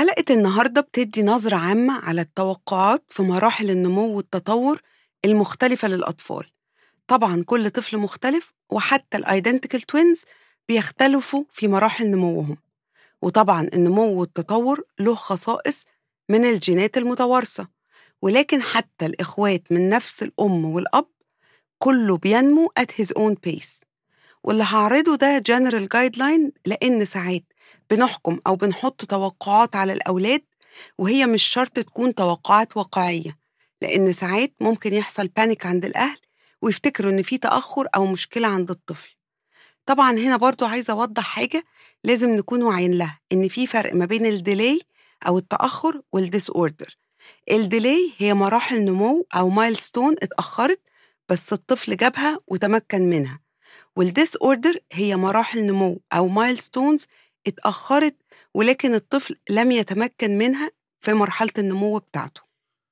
حلقة النهاردة بتدي نظرة عامة على التوقعات في مراحل النمو والتطور المختلفة للأطفال. طبعا كل طفل مختلف وحتى ال identical twins بيختلفوا في مراحل نموهم. وطبعا النمو والتطور له خصائص من الجينات المتوارثة ولكن حتى الإخوات من نفس الأم والأب كله بينمو at his own pace. واللي هعرضه ده general guideline لأن ساعات بنحكم أو بنحط توقعات على الأولاد وهي مش شرط تكون توقعات واقعية لأن ساعات ممكن يحصل panic عند الأهل ويفتكروا إن في تأخر أو مشكلة عند الطفل. طبعا هنا برضو عايزة أوضح حاجة لازم نكون واعيين لها إن في فرق ما بين ال delay أو التأخر وال disorder ال delay هي مراحل نمو أو milestone اتأخرت بس الطفل جابها وتمكن منها وال disorder هي مراحل نمو أو milestones اتأخرت ولكن الطفل لم يتمكن منها في مرحلة النمو بتاعته.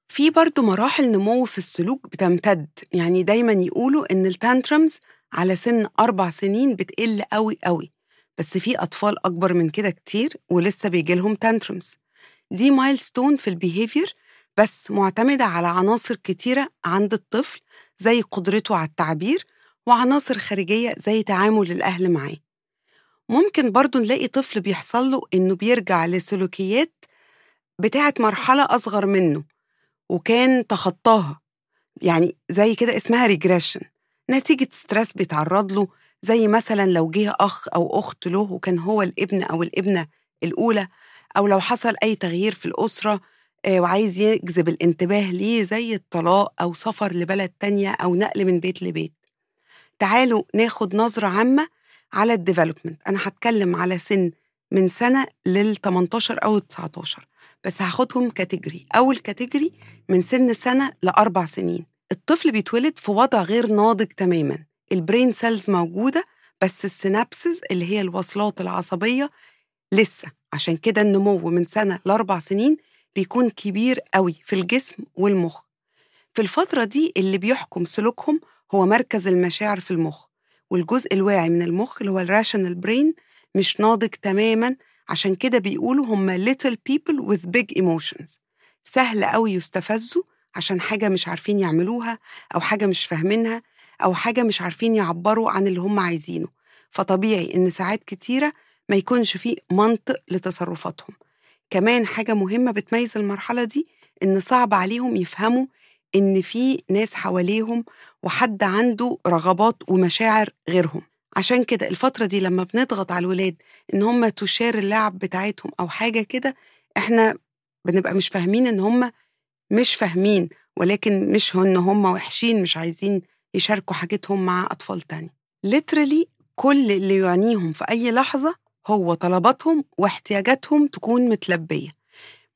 في برضو مراحل نمو في السلوك بتمتد. يعني دايما يقولوا إن ال tantrums على سن أربع سنين بتقل قوي قوي بس في أطفال أكبر من كده كتير ولسه بيجيلهم tantrums. دي milestone في ال behavior بس معتمدة على عناصر كتيرة عند الطفل زي قدرته على التعبير وعناصر خارجية زي تعامل الأهل معاه. ممكن برضو نلاقي طفل بيحصل له إنه بيرجع لسلوكيات بتاعة مرحلة أصغر منه وكان تخطاها يعني زي كده اسمها regression نتيجة stress بيتعرض له زي مثلا لو جه أخ أو أخت له وكان هو الابن أو الابنة الأولى أو لو حصل أي تغيير في الأسرة وعايز يجذب الانتباه ليه زي الطلاق أو سفر لبلد تانية أو نقل من بيت لبيت. تعالوا ناخد نظرة عامة على ال development أنا هتكلم على سن من سنة لل 18 أو 19 بس هاخدهم category أول category من سن سنة لأربع سنين. الطفل بيتولد في وضع غير ناضج تماما. ال brain cells موجودة بس ال synapses اللي هي الوصلات العصبية لسه. عشان كده النمو من سنة لأربع سنين بيكون كبير قوي في الجسم والمخ. في الفترة دي اللي بيحكم سلوكهم هو مركز المشاعر في المخ. والجزء الواعي من المخ اللي هو الراشنال برين مش ناضج تماما. عشان كده بيقولوا هم little people with big emotions. سهل قوي يستفزوا عشان حاجة مش عارفين يعملوها أو حاجة مش فاهمينها أو حاجة مش عارفين يعبروا عن اللي هم عايزينه. فطبيعي إن ساعات كتيرة ما يكونش فيه منطق لتصرفاتهم. كمان حاجة مهمة بتميز المرحلة دي إن صعب عليهم يفهموا إن في ناس حواليهم وحد عنده رغبات ومشاعر غيرهم. عشان كده الفترة دي لما بنضغط على الولاد إن هم تشار اللعب بتاعتهم أو حاجة كده إحنا بنبقى مش فاهمين إن هم مش فاهمين ولكن مش إن هم وحشين مش عايزين يشاركوا حاجتهم مع أطفال تاني literally كل اللي يعنيهم في أي لحظة هو طلباتهم واحتياجاتهم تكون متلبية.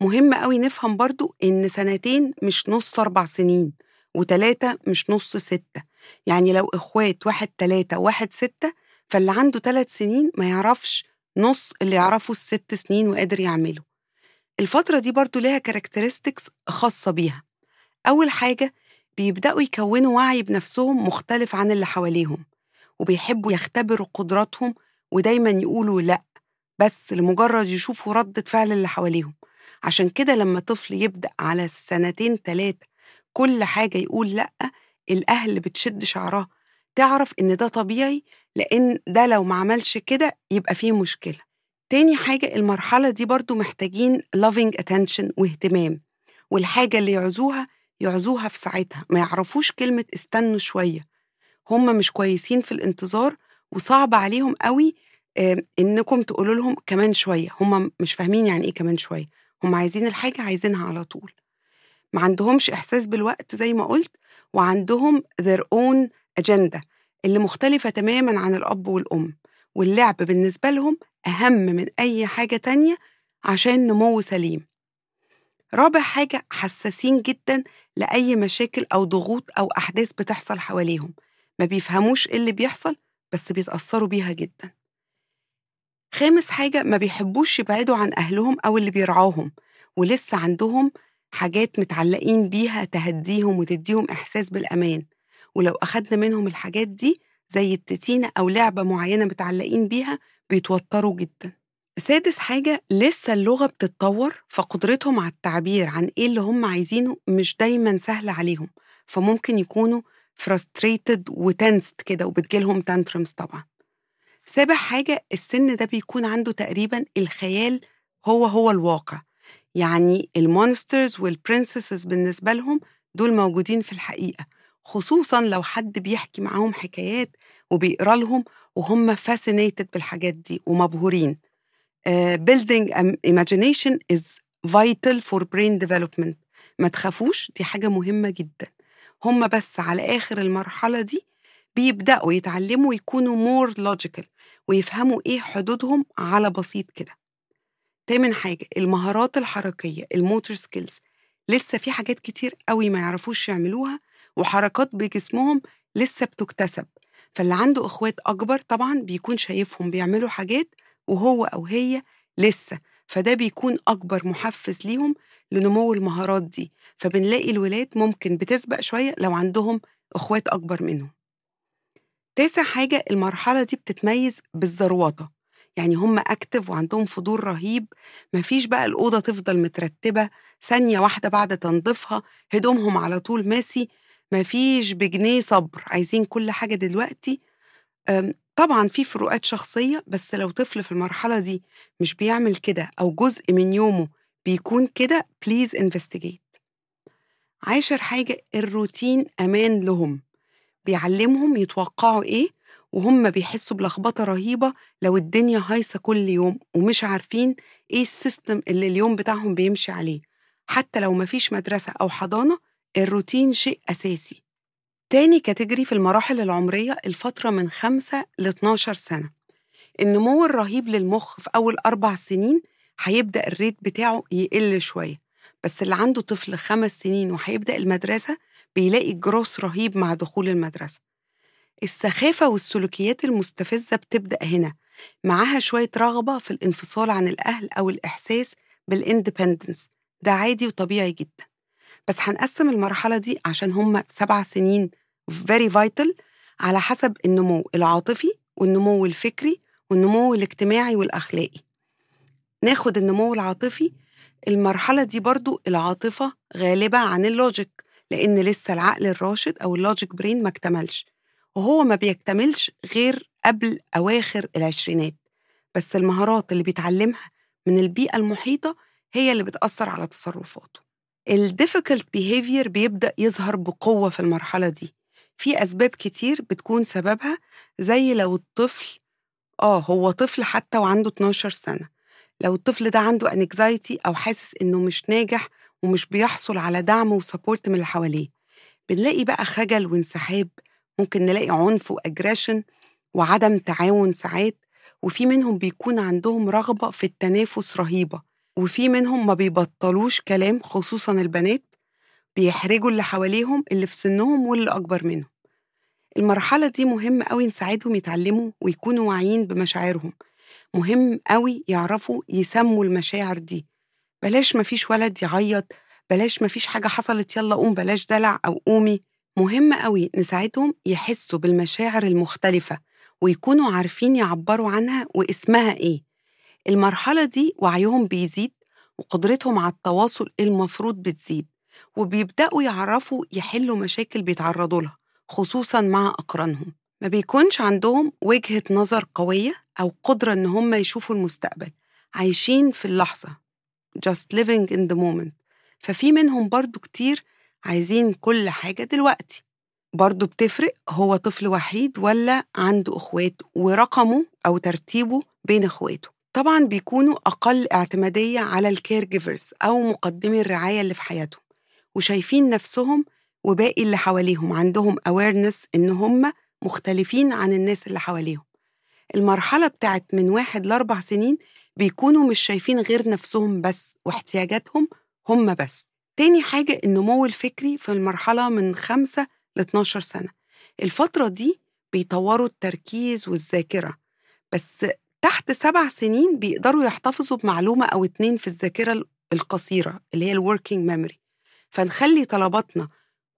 مهم قوي نفهم برضو إن سنتين مش نص أربع سنين وتلاتة مش نص ستة. يعني لو إخوات واحد تلاتة واحد ستة فاللي عنده تلات سنين ما يعرفش نص اللي يعرفه الست سنين وقادر يعمله. الفترة دي برضو ليها كاركترستكس خاصة بيها. أول حاجة بيبدأوا يكونوا وعي بنفسهم مختلف عن اللي حواليهم وبيحبوا يختبروا قدراتهم ودايما يقولوا لأ بس لمجرد يشوفوا ردة فعل اللي حواليهم. عشان كده لما طفل يبدأ على سنتين تلاتة كل حاجة يقول لأ الأهل بتشد شعرها. تعرف إن ده طبيعي لأن ده لو ما عملش كده يبقى فيه مشكلة. تاني حاجة المرحلة دي برضو محتاجين loving attention واهتمام. والحاجة اللي يعزوها يعزوها في ساعتها. ما يعرفوش كلمة استنوا شوية. هم مش كويسين في الانتظار وصعب عليهم قوي إنكم تقولوا لهم كمان شوية. هم مش فاهمين يعني إيه كمان شوية. هم عايزين الحاجة عايزينها على طول. ما عندهمش إحساس بالوقت زي ما قلت وعندهم their own agenda اللي مختلفة تماما عن الأب والأم. واللعب بالنسبة لهم أهم من أي حاجة تانية عشان نمو سليم. رابع حاجة حساسين جدا لأي مشاكل أو ضغوط أو أحداث بتحصل حواليهم. ما بيفهموش إيه اللي بيحصل بس بيتأثروا بيها جدا. خامس حاجة ما بيحبوش يبعدوا عن أهلهم أو اللي بيرعاهم ولسه عندهم حاجات متعلقين بيها تهديهم وتديهم إحساس بالأمان. ولو أخدنا منهم الحاجات دي زي التتينة أو لعبة معينة متعلقين بيها بيتوتروا جدا. سادس حاجة لسه اللغة بتتطور فقدرتهم على التعبير عن إيه اللي هم عايزينه مش دايما سهل عليهم. فممكن يكونوا frustrated و tensed كده وبتجيلهم tantrums طبعا. سابع حاجة السن ده بيكون عنده تقريبا الخيال هو هو الواقع. يعني ال monsters وال princesses بالنسبة لهم دول موجودين في الحقيقة. خصوصا لو حد بيحكي معاهم حكايات وبيقرأ لهم وهم fascinated بالحاجات دي ومبهورين. uh, building imagination is vital for brain development. ما تخافوش دي حاجة مهمة جدا. هم بس على آخر المرحلة دي بيبدأوا يتعلموا يكونوا more logical ويفهموا إيه حدودهم على بسيط كده. تامن حاجة المهارات الحركية الموتور سكيلز لسه في حاجات كتير قوي ما يعرفوش يعملوها وحركات بجسمهم لسه بتكتسب. فاللي عنده إخوات أكبر طبعا بيكون شايفهم بيعملوا حاجات وهو أو هي لسه. فده بيكون أكبر محفز ليهم لنمو المهارات دي. فبنلاقي الولاد ممكن بتسبق شوية لو عندهم إخوات أكبر منهم. تاسع حاجة المرحلة دي بتتميز بالزروطه يعني هم اكتف وعندهم فضول رهيب مفيش بقى الأوضة تفضل مترتبة ثانية واحدة بعد تنظيفها هدومهم على طول messy مفيش بجنيه صبر عايزين كل حاجة دلوقتي. طبعا في فروقات شخصية بس لو طفل في المرحلة دي مش بيعمل كده أو جزء من يومه بيكون كده please investigate عاشر حاجة الروتين أمان لهم. بيعلمهم يتوقعوا إيه وهم بيحسوا بلخبطة رهيبة لو الدنيا هايصة كل يوم ومش عارفين إيه ال system اللي اليوم بتاعهم بيمشي عليه. حتى لو مفيش مدرسة أو حضانة الروتين شيء أساسي. تاني category في المراحل العمرية الفترة من 5 ل 12 سنة. النمو الرهيب للمخ في أول أربع سنين هيبدأ ال rate بتاعه يقل شوية بس اللي عنده طفل خمس سنين وهيبدأ المدرسة بيلاقي جروس رهيب مع دخول المدرسة. السخافة والسلوكيات المستفزة بتبدأ هنا معاها شوية رغبة في الانفصال عن الأهل أو الإحساس بال independence ده عادي وطبيعي جدا. بس هنقسم المرحلة دي عشان هم سبع سنين very vital على حسب النمو العاطفي والنمو الفكري والنمو الاجتماعي والأخلاقي. ناخد النمو العاطفي المرحلة دي برضو العاطفة غالبة عن ال logic. لأن لسه العقل الراشد أو ال logic brain ما اكتملش وهو ما بيكتملش غير قبل أواخر العشرينات. بس المهارات اللي بيتعلمها من البيئة المحيطة هي اللي بتأثر على تصرفاته. ال difficult behavior بيبدأ يظهر بقوة في المرحلة دي. في أسباب كتير بتكون سببها زي لو الطفل آه هو طفل حتى وعنده 12 سنة. لو الطفل ده عنده anxiety أو حاسس إنه مش ناجح ومش بيحصل على دعم وسبورت من اللي حواليه. بنلاقي بقى خجل وانسحاب ممكن نلاقي عنف واجريشن وعدم تعاون ساعات وفي منهم بيكون عندهم رغبة في التنافس رهيبة وفي منهم ما بيبطلوش كلام خصوصا البنات بيحرجوا اللي حواليهم اللي في سنهم واللي أكبر منهم. المرحلة دي مهم قوي نساعدهم يتعلموا ويكونوا واعيين بمشاعرهم. مهم قوي يعرفوا يسموا المشاعر دي. بلاش مفيش ولد يعيط بلاش مفيش حاجة حصلت يلا قوم بلاش دلع أو قومي. مهم قوي نساعدهم يحسوا بالمشاعر المختلفة ويكونوا عارفين يعبروا عنها واسمها إيه. المرحلة دي وعيهم بيزيد وقدرتهم على التواصل المفروض بتزيد وبيبدأوا يعرفوا يحلوا مشاكل بيتعرضوا لها خصوصا مع أقرانهم. ما بيكونش عندهم وجهة نظر قوية أو قدرة إن هم يشوفوا المستقبل عايشين في اللحظة. Just living in the moment. ففي منهم برضو كتير عايزين كل حاجة دلوقتي. برضو بتفرق هو طفل وحيد ولا عنده أخوات ورقمه أو ترتيبه بين أخواته. طبعا بيكونوا أقل اعتمادية على الكير جيفرز أو مقدمي الرعاية اللي في حياتهم وشايفين نفسهم وباقي اللي حواليهم عندهم awareness إن هم مختلفين عن الناس اللي حواليهم. المرحلة بتاعت من واحد لأربع سنين بيكونوا مش شايفين غير نفسهم بس واحتياجاتهم هم بس. تاني حاجة النمو الفكري في المرحلة من 5 ل 12 سنة. الفترة دي بيطوروا التركيز والذاكرة بس تحت سبع سنين بيقدروا يحتفظوا بمعلومة أو اتنين في الذاكرة القصيرة اللي هي ال working memory فنخلي طلباتنا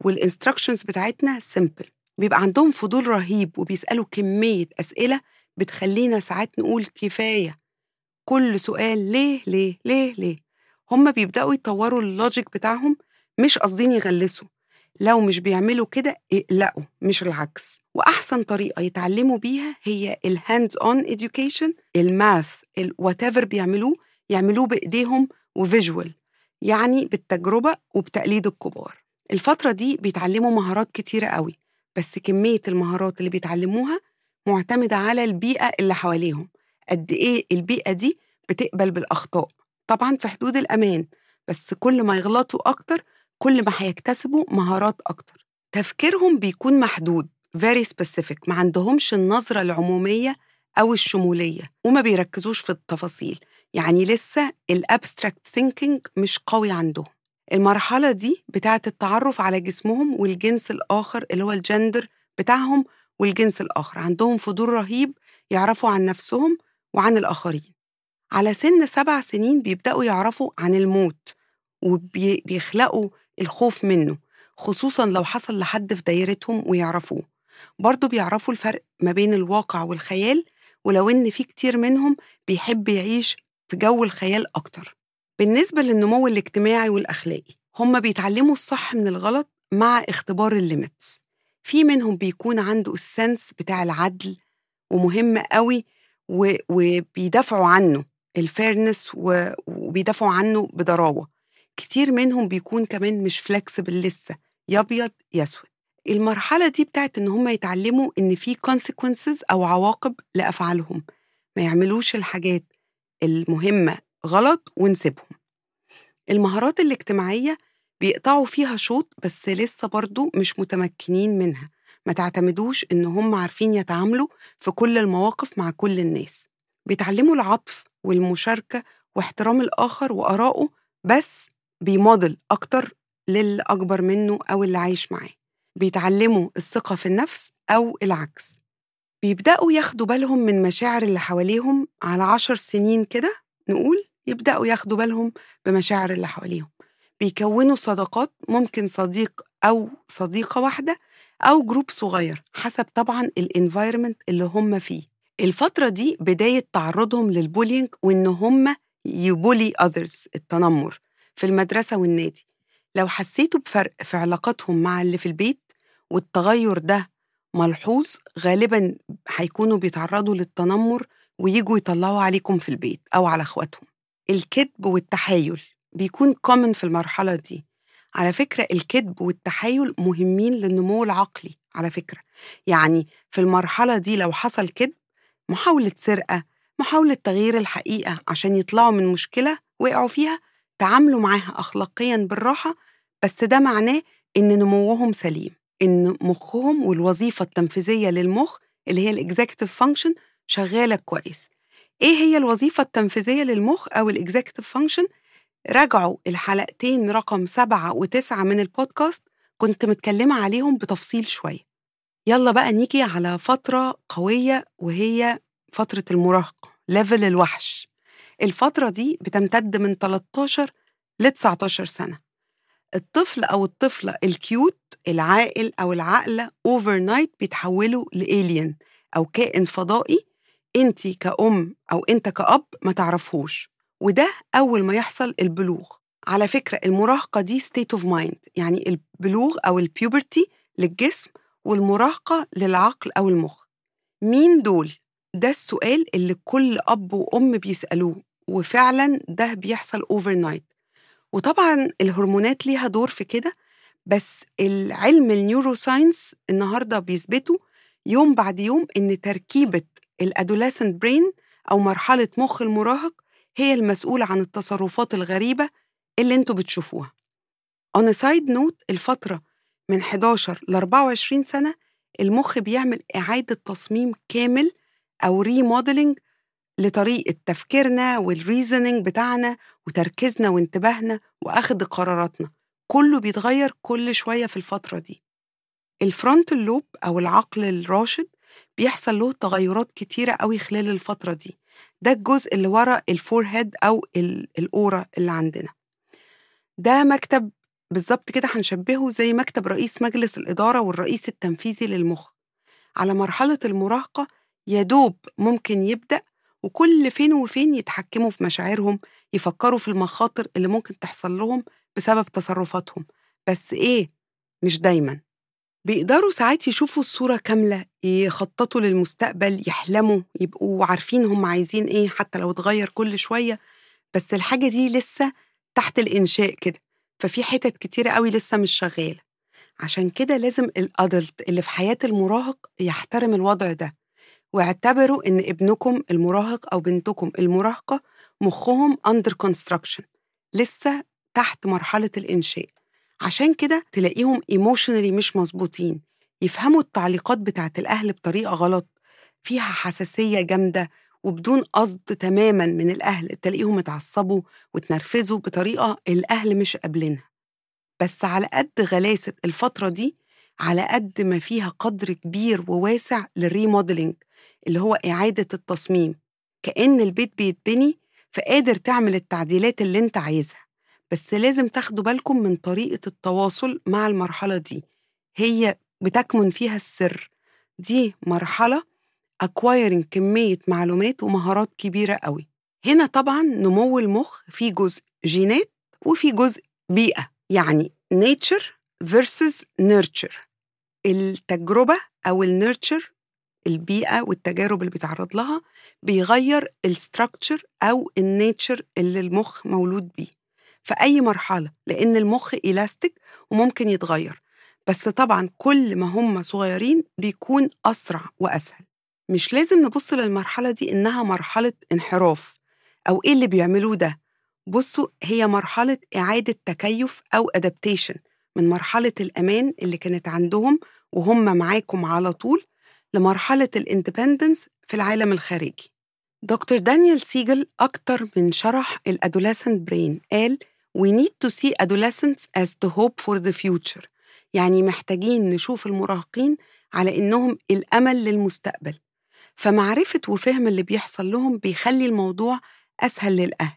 وال instructions بتاعتنا simple بيبقى عندهم فضول رهيب وبيسألوا كمية أسئلة بتخلينا ساعات نقول كفاية. كل سؤال ليه ليه ليه ليه؟ هم بيبدأوا يطوروا ال logic بتاعهم مش قاصدين يغلسوا. لو مش بيعملوا كده اقلقوا مش العكس. وأحسن طريقة يتعلموا بيها هي ال hands on education ال math whatever بيعملوه يعملوه بإيديهم وفيجوال يعني بالتجربة وبتقليد الكبار. الفترة دي بيتعلموا مهارات كتيرة قوي بس كمية المهارات اللي بيتعلموها معتمدة على البيئة اللي حواليهم. قد إيه البيئة دي بتقبل بالأخطاء؟ طبعا في حدود الأمان بس كل ما يغلطوا أكتر كل ما هيكتسبوا مهارات أكتر. تفكيرهم بيكون محدود very specific ما عندهمش النظرة العمومية أو الشمولية وما بيركزوش في التفاصيل. يعني لسه ال abstract thinking مش قوي عندهم. المرحلة دي بتاعة التعرف على جسمهم والجنس الآخر اللي هو الجندر بتاعهم والجنس الآخر عندهم فضول رهيب يعرفوا عن نفسهم وعن الآخرين. على سن سبع سنين بيبدأوا يعرفوا عن الموت وبيخلقوا الخوف منه خصوصا لو حصل لحد في دايرتهم ويعرفوه. برضه بيعرفوا الفرق ما بين الواقع والخيال ولو إن في كتير منهم بيحب يعيش في جو الخيال أكتر. بالنسبة للنمو الاجتماعي والأخلاقي هم بيتعلموا الصح من الغلط مع اختبار ال limits. في منهم بيكون عنده ال sense بتاع العدل ومهم قوي وبيدافعوا عنه ال fairness وبيدافعوا عنه بضراوة كتير منهم بيكون كمان مش flexible لسه يا أبيض يا أسود المرحلة دي بتاعت إن هم يتعلموا إن في consequences أو عواقب لأفعالهم. ما يعملوش الحاجات المهمة غلط ونسيبهم. المهارات الاجتماعية بيقطعوا فيها شوط بس لسه برضو مش متمكنين منها. ما تعتمدوش إن هم عارفين يتعاملوا في كل المواقف مع كل الناس. بيتعلموا العطف والمشاركة واحترام الآخر وآرائه بس بيماضل أكتر للي أكبر منه أو اللي عايش معاه. بيتعلموا الثقة في النفس أو العكس. بيبدأوا ياخدوا بالهم من مشاعر اللي حواليهم على عشر سنين كده نقول يبدأوا ياخدوا بالهم بمشاعر اللي حواليهم. بيكونوا صداقات ممكن صديق أو صديقة واحدة أو group صغير حسب طبعا ال environment اللي هم فيه. الفترة دي بداية تعرضهم لل bullying وإن هم يبولي أذرز التنمر في المدرسة والنادي. لو حسيتوا بفرق في علاقاتهم مع اللي في البيت والتغير ده ملحوظ غالبا هيكونوا بيتعرضوا للتنمر ويجوا يطلعوا عليكم في البيت أو على إخواتهم. الكذب والتحايل. بيكون كومن في المرحلة دي. على فكرة الكذب والتحايل مهمين للنمو العقلي على فكرة. يعني في المرحلة دي لو حصل كذب محاولة سرقة محاولة تغيير الحقيقة عشان يطلعوا من مشكلة وقعوا فيها تعاملوا معاها أخلاقيا بالراحة بس ده معناه إن نموهم سليم إن مخهم والوظيفة التنفيذية للمخ اللي هي ال executive function شغالة كويس. إيه هي الوظيفة التنفيذية للمخ أو ال executive function؟ راجعوا الحلقتين رقم سبعة وتسعة من البودكاست كنت متكلمة عليهم بتفصيل شوية. يلا بقى نيجي على فترة قوية وهي فترة المراهقة level الوحش. الفترة دي بتمتد من 13 ل 19 سنة. الطفل أو الطفلة ال cute العاقل أو العاقلة overnight بيتحولوا ل alien أو كائن فضائي أنت كأم أو أنت كأب ما تعرفهوش. وده أول ما يحصل البلوغ. على فكرة المراهقة دي state of mind يعني البلوغ أو ال puberty للجسم والمراهقة للعقل أو المخ. مين دول؟ ده السؤال اللي كل أب وأم بيسألوه وفعلا ده بيحصل overnight وطبعا الهرمونات ليها دور في كده بس العلم ال neuroscience النهارده بيثبتوا يوم بعد يوم إن تركيبة ال adolescent brain أو مرحلة مخ المراهق هي المسؤولة عن التصرفات الغريبة اللي أنتوا بتشوفوها. On a side note الفترة من 11 ل 24 سنة المخ بيعمل إعادة تصميم كامل أو remodeling لطريقة تفكيرنا وال reasoning بتاعنا وتركيزنا وانتباهنا واخد قراراتنا كله بيتغير كل شوية في الفترة دي. ال frontal lobe أو العقل الراشد بيحصل له تغيرات كتيرة قوي خلال الفترة دي ده الجزء اللي ورا الفور هيد أو الأورا اللي عندنا. ده مكتب بالظبط كده هنشبهه زي مكتب رئيس مجلس الإدارة والرئيس التنفيذي للمخ. على مرحلة المراهقة يدوب ممكن يبدأ وكل فين وفين يتحكموا في مشاعرهم يفكروا في المخاطر اللي ممكن تحصل لهم بسبب تصرفاتهم. بس إيه؟ مش دايما. بيقدروا ساعات يشوفوا الصورة كاملة يخططوا للمستقبل يحلموا يبقوا عارفين هم عايزين إيه حتى لو اتغير كل شوية. بس الحاجة دي لسه تحت الإنشاء كده ففي حتت كتيرة قوي لسه مش شغالة. عشان كده لازم الأدلت اللي في حياة المراهق يحترم الوضع ده واعتبروا إن ابنكم المراهق أو بنتكم المراهقة مخهم under construction لسه تحت مرحلة الإنشاء. عشان كده تلاقيهم ايموشنالي مش مظبوطين يفهموا التعليقات بتاعت الأهل بطريقة غلط فيها حساسية جامدة وبدون قصد تماما من الأهل تلاقيهم اتعصبوا وتنرفزوا بطريقة الأهل مش قابلينها. بس على قد غلاسة الفترة دي على قد ما فيها قدر كبير وواسع للريموديلينج اللي هو إعادة التصميم كأن البيت بيتبني فقادر تعمل التعديلات اللي أنت عايزها. بس لازم تاخدوا بالكم من طريقة التواصل مع المرحلة دي. هي بتكمن فيها السر. دي مرحلة acquiring كمية معلومات ومهارات كبيرة قوي. هنا طبعا نمو المخ في جزء جينات وفي جزء بيئة يعني nature versus nurture. التجربة أو ال nurture البيئة والتجارب اللي بيتعرض لها بيغير ال structure أو ال nature اللي المخ مولود بيه. في أي مرحلة لأن المخ إلاستيك وممكن يتغير. بس طبعا كل ما هم صغيرين بيكون أسرع وأسهل. مش لازم نبص للمرحلة دي إنها مرحلة انحراف. أو إيه اللي بيعملوه ده؟ بصوا هي مرحلة إعادة تكيف أو adaptation من مرحلة الأمان اللي كانت عندهم وهم معاكم على طول لمرحلة ال independence في العالم الخارجي. دكتور دانيال سيجل أكتر من شرح ال adolescent brain قال We need to see adolescents as the hope for the future. يعني محتاجين نشوف المراهقين على إنهم الأمل للمستقبل. فمعرفة وفهم اللي بيحصل لهم بيخلي الموضوع أسهل للأهل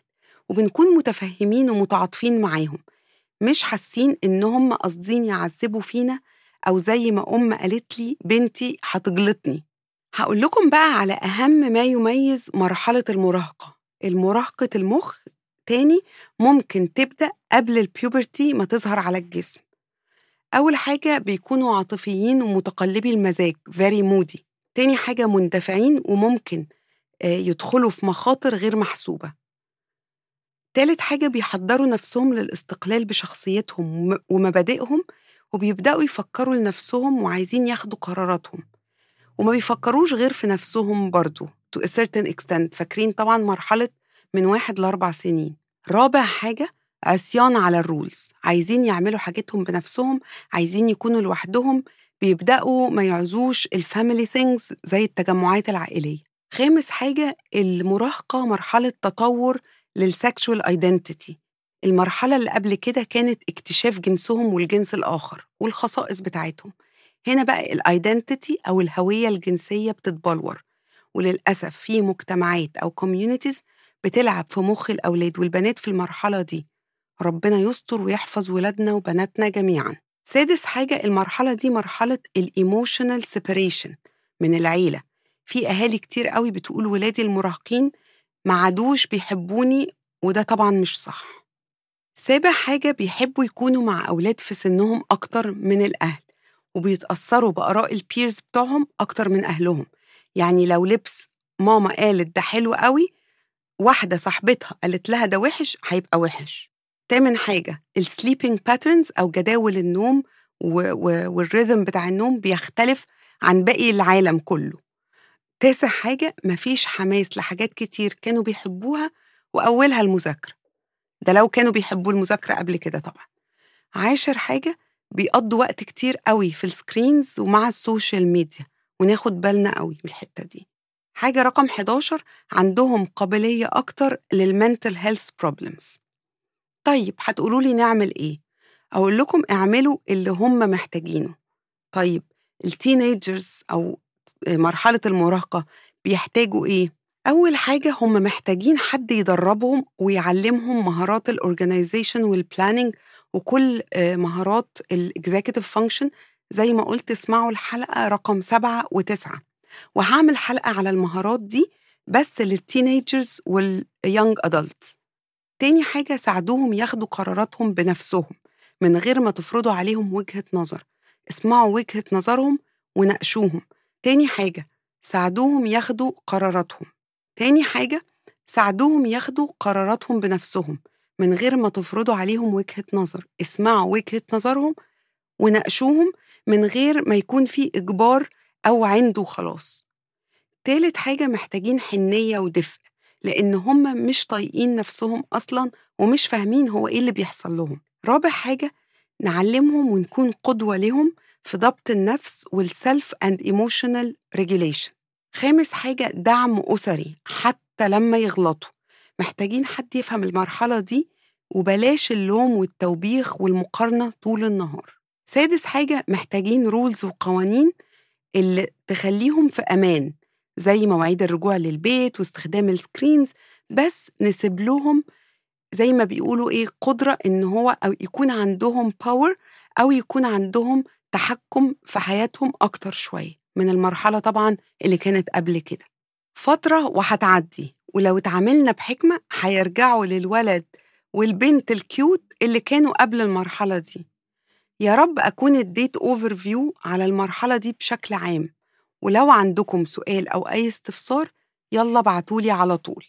وبنكون متفهمين ومتعاطفين معاهم. مش حاسين إنهم قاصدين يعذبوا فينا أو زي ما أم قالت لي بنتي هتجلطني. هقول لكم بقى على أهم ما يميز مرحلة المراهقة. المراهقة المخ تاني ممكن تبدأ قبل البيوبرتي ما تظهر على الجسم. أول حاجة بيكونوا عاطفيين ومتقلبي المزاج very moody. تاني حاجة مندفعين وممكن يدخلوا في مخاطر غير محسوبة. تالت حاجة بيحضروا نفسهم للاستقلال بشخصيتهم ومبادئهم وبيبدأوا يفكروا لنفسهم وعايزين ياخدوا قراراتهم. وما بيفكروش غير في نفسهم برضو to a certain extent. فاكرين طبعا مرحلة من واحد لأربع سنين. رابع حاجة عصيان على ال rules. عايزين يعملوا حاجتهم بنفسهم عايزين يكونوا لوحدهم بيبدأوا ما يعزوش ال family things زي التجمعات العائلية. خامس حاجة المراهقة مرحلة تطور لل sexual identity المرحلة اللي قبل كده كانت اكتشاف جنسهم والجنس الآخر والخصائص بتاعتهم. هنا بقى ال identity أو الهوية الجنسية بتتبلور. وللأسف في مجتمعات أو communities بتلعب في مخ الأولاد والبنات في المرحلة دي. ربنا يستر ويحفظ ولادنا وبناتنا جميعا. سادس حاجة المرحلة دي مرحلة ال emotional separation من العيلة. في أهالي كتير قوي بتقول ولادي المراهقين ما عادوش بيحبوني وده طبعا مش صح. سابع حاجة بيحبوا يكونوا مع أولاد في سنهم أكتر من الأهل وبيتأثروا بآراء ال peers بتوعهم أكتر من أهلهم. يعني لو لبس ماما قالت ده حلو قوي واحدة صاحبتها قالت لها ده وحش هيبقى وحش. تامن حاجة ال sleeping patterns أو جداول النوم وال rhythm بتاع النوم بيختلف عن باقي العالم كله. تاسع حاجة مفيش حماس لحاجات كتير كانوا بيحبوها وأولها المذاكرة. ده لو كانوا بيحبوا المذاكرة قبل كده طبعا. عاشر حاجة بيقضوا وقت كتير قوي في ال screens ومع ال social media وناخد بالنا قوي من الحتة دي. حاجة رقم 11 عندهم قابلية أكتر لل mental health problems طيب هتقولوا لي نعمل إيه؟ أقول لكم اعملوا اللي هم محتاجينه طيب ال teenagers أو مرحلة المراهقة بيحتاجوا إيه؟ أول حاجة هم محتاجين حد يدربهم ويعلمهم مهارات ال organization وال planning وكل مهارات ال executive function زي ما قلت اسمعوا الحلقة رقم سبعة وتسعة وهعمل حلقة على المهارات دي بس لل teenagers وال young adults تاني حاجة ساعدوهم ياخدوا قراراتهم بنفسهم من غير ما تفرضوا عليهم وجهة نظر. اسمعوا وجهة نظرهم وناقشوهم. تاني حاجة ساعدوهم ياخدوا قراراتهم. تاني حاجة ساعدوهم ياخدوا قراراتهم بنفسهم من غير ما تفرضوا عليهم وجهة نظر. اسمعوا وجهة نظرهم وناقشوهم من غير ما يكون في إجبار أو عنده خلاص. تالت حاجة محتاجين حنية ودفء لأن هم مش طايقين نفسهم أصلا ومش فاهمين هو إيه اللي بيحصل لهم. رابع حاجة نعلمهم ونكون قدوة لهم في ضبط النفس وال self and emotional regulation خامس حاجة دعم أسري حتى لما يغلطوا. محتاجين حد يفهم المرحلة دي وبلاش اللوم والتوبيخ والمقارنة طول النهار. سادس حاجة محتاجين rules وقوانين اللي تخليهم في أمان زي مواعيد الرجوع للبيت واستخدام ال screens بس نسيب لهم زي ما بيقولوا إيه قدرة إن هو أو يكون عندهم power أو يكون عندهم تحكم في حياتهم أكتر شوية من المرحلة طبعا اللي كانت قبل كده. فترة وهتعدي ولو اتعاملنا بحكمة هيرجعوا للولد والبنت ال cute اللي كانوا قبل المرحلة دي. يا رب أكون اديت overview على المرحلة دي بشكل عام ولو عندكم سؤال أو أي استفسار يلا بعتولي على طول.